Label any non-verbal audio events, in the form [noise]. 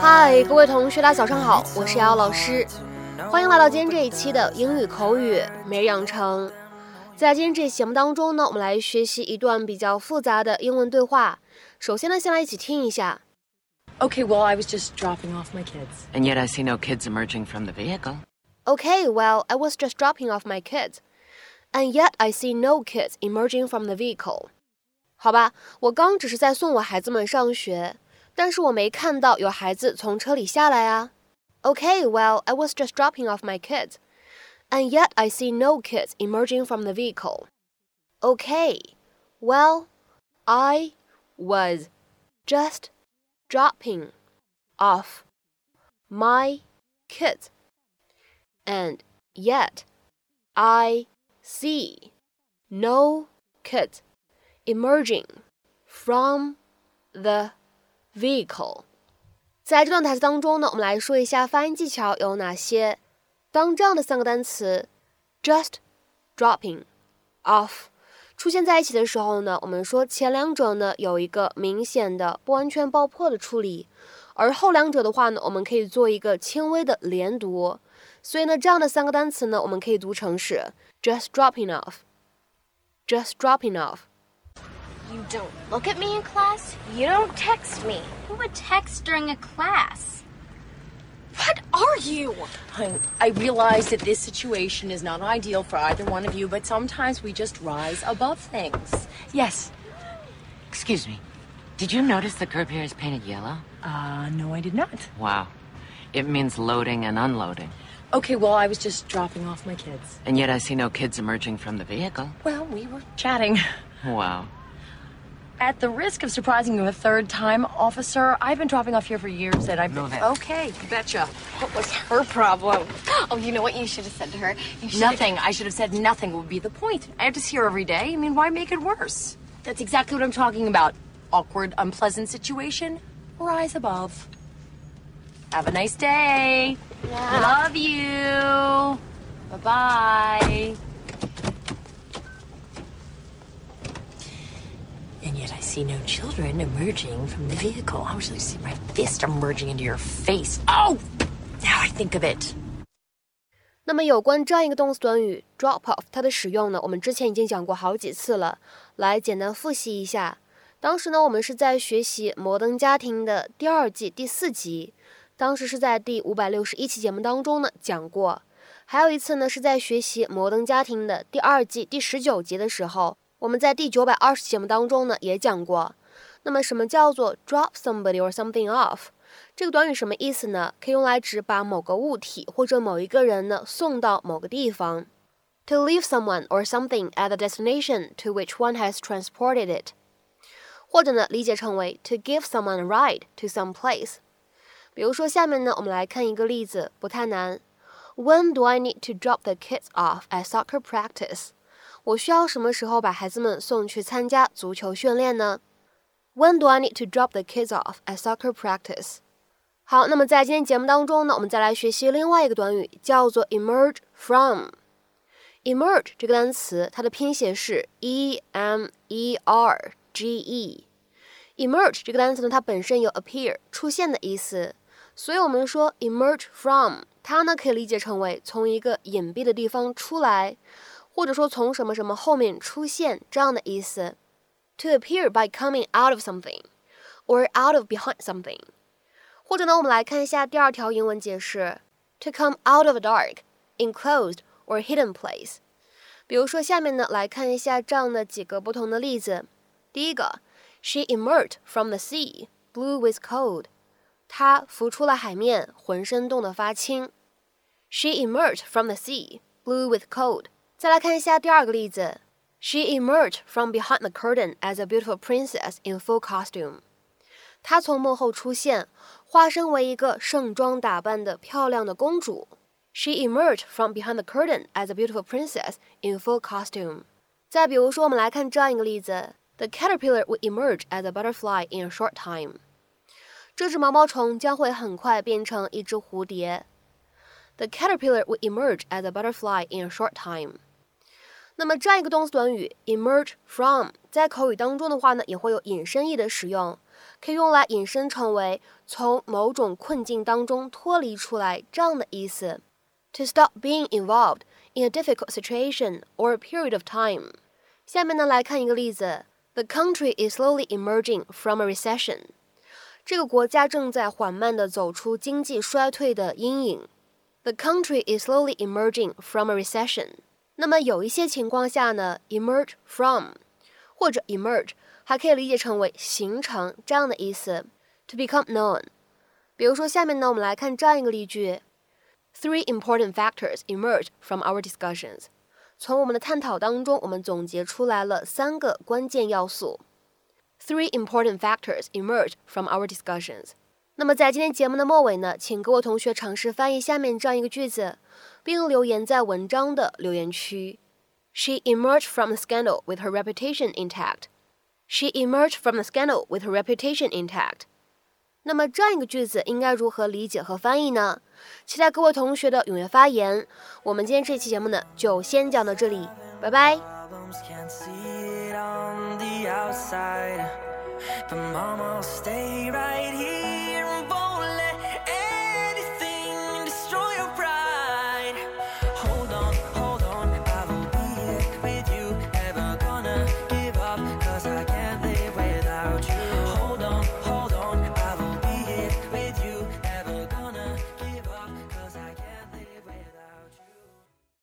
嗨，各位同学，大家早上好，我是瑶瑶老师，欢迎来到今天这一期的英语口语每日养成。在今天这期节目当中呢，我们来学习一段比较复杂的英文对话。首先呢，先来一起听一下。Okay, well, I was just dropping off my kids. And yet I see no kids emerging from the vehicle. Okay, well, I was just dropping off my kids. And yet I see no kids emerging from the vehicle. 好吧，我刚只是在送我孩子们上学，但是我没看到有孩子从车里下来啊。Okay, well, I was just dropping off my kids. And yet I see no kids emerging from the vehicle. Okay, well, I was just dropping off my kids. And yet, I see no kids emerging from the vehicle. 在这段台词当中呢，我们来说一下发音技巧有哪些。当这样的三个单词 just dropping off 出现在一起的时候呢，我们说前两者呢有一个明显的不完全爆破的处理，而后两者的话呢，我们可以做一个轻微的连读。所以呢，这样的三个单词呢，我们可以读成是 just dropping off，just dropping off。You don't look at me in class. You don't text me. Who would text during a class? What are you? I, I realize that this situation is not ideal for either one of you, but sometimes we just rise above things. Yes. Excuse me. Did you notice the curb here is painted yellow? Uh, no, I did not. Wow. It means loading and unloading. Okay, well, I was just dropping off my kids. And yet I see no kids emerging from the vehicle. Well, we were chatting. Wow. At the risk of surprising you a third time, officer, I've been dropping off here for years and I've No, been. that- Okay, betcha. What was her problem? [gasps] Oh, you know what you should have said to her? You should have- Nothing. I should have said nothing would be the point. I have to see her every day. I mean, why make it worse? That's exactly what I'm talking about. Awkward, unpleasant situation. Rise above. Have a nice day. Yeah. Love you. Bye see no children emerging from the vehicle. I actually see my fist emerging into your face. Oh! Now I think of it. 那么有关这样一个动词短语 drop off，它的使用呢，我们之前已经讲过好几次了。来简单复习一下，当时呢，我们是在学习《摩登家庭》的第二季第四集，当时是在第五百六十一期节目当中呢讲过。还有一次呢，是在学习《摩登家庭》的第二季第十九集的时候，我们在第九百二十期节目当中呢也讲过。那么什么叫做 drop somebody or something off？这个短语什么意思呢？可以用来指把某个物体或者某一个人呢送到某个地方。To leave someone or something at the destination to which one has transported it，或者呢理解成为 to give someone a ride to some place。比如说下面呢，我们来看一个例子，不太难。When do I need to drop the kids off at soccer practice？ 我需要什么时候把孩子们送去参加足球训练呢？When do I need to drop the kids off at soccer practice？好，那么在今天节目当中呢，我们再来学习另外一个短语，叫做 emerge from。emerge 这个单词，它的拼写是 e m e r g e。emerge 这个单词呢，它本身有 appear 出现的意思，所以我们说 emerge from，它呢可以理解成为从一个隐蔽的地方出来，或者说从什么什么后面出现这样的意思。To appear by coming out of something or out of behind something。或者呢，我们来看一下第二条英文解释：to come out of a dark, enclosed or hidden place。比如说，下面呢来看一下这样的几个不同的例子。第一个，She emerged from the sea, blue with cold。她浮出了海面，浑身冻得发青。She emerged from the sea, blue with cold。 再来看一下第二个例子，She emerged from behind the curtain as a beautiful princess in full costume。她从幕后出现，化身为一个盛装打扮的漂亮的公主。She emerged from behind the curtain as a beautiful princess in full costume。再比如说，我们来看这样一个例子：The caterpillar would emerge as a butterfly in a short time。这只毛毛虫将会很快变成一只蝴蝶。The caterpillar would emerge as a butterfly in a short time。 那么这样一个动词短语 emerge from，在 在口语当中的话呢，也会有引申义的使用，可以用来引申成为从某种困境当中脱离出来这样的意思。To stop being involved in a difficult situation or a period of time。下面呢来看一个例子：The country is slowly emerging from a recession。这个国家正在缓慢地走出经济衰退的阴影。The country is slowly emerging from a recession。 那么有一些情况下呢，emerge from 或者 emerge 还可以理解成为形成这样的意思，to become known。比如说下面呢，我们来看这样一个例句：Three important factors emerge from our discussions。从我们的探讨当中，我们总结出来了三个关键要素。Three important factors emerge from our discussions。那么在今天节目的末尾呢，请各位同学尝试翻译下面这样一个句子，并留言在文章的留言区。She emerged from the scandal with her reputation intact. She emerged from the scandal with her reputation intact. 那么这样一个句子应该如何理解和翻译呢？期待各位同学的踊跃发言。我们今天这期节目呢，就先讲到这里，拜拜。But mama, stay right here.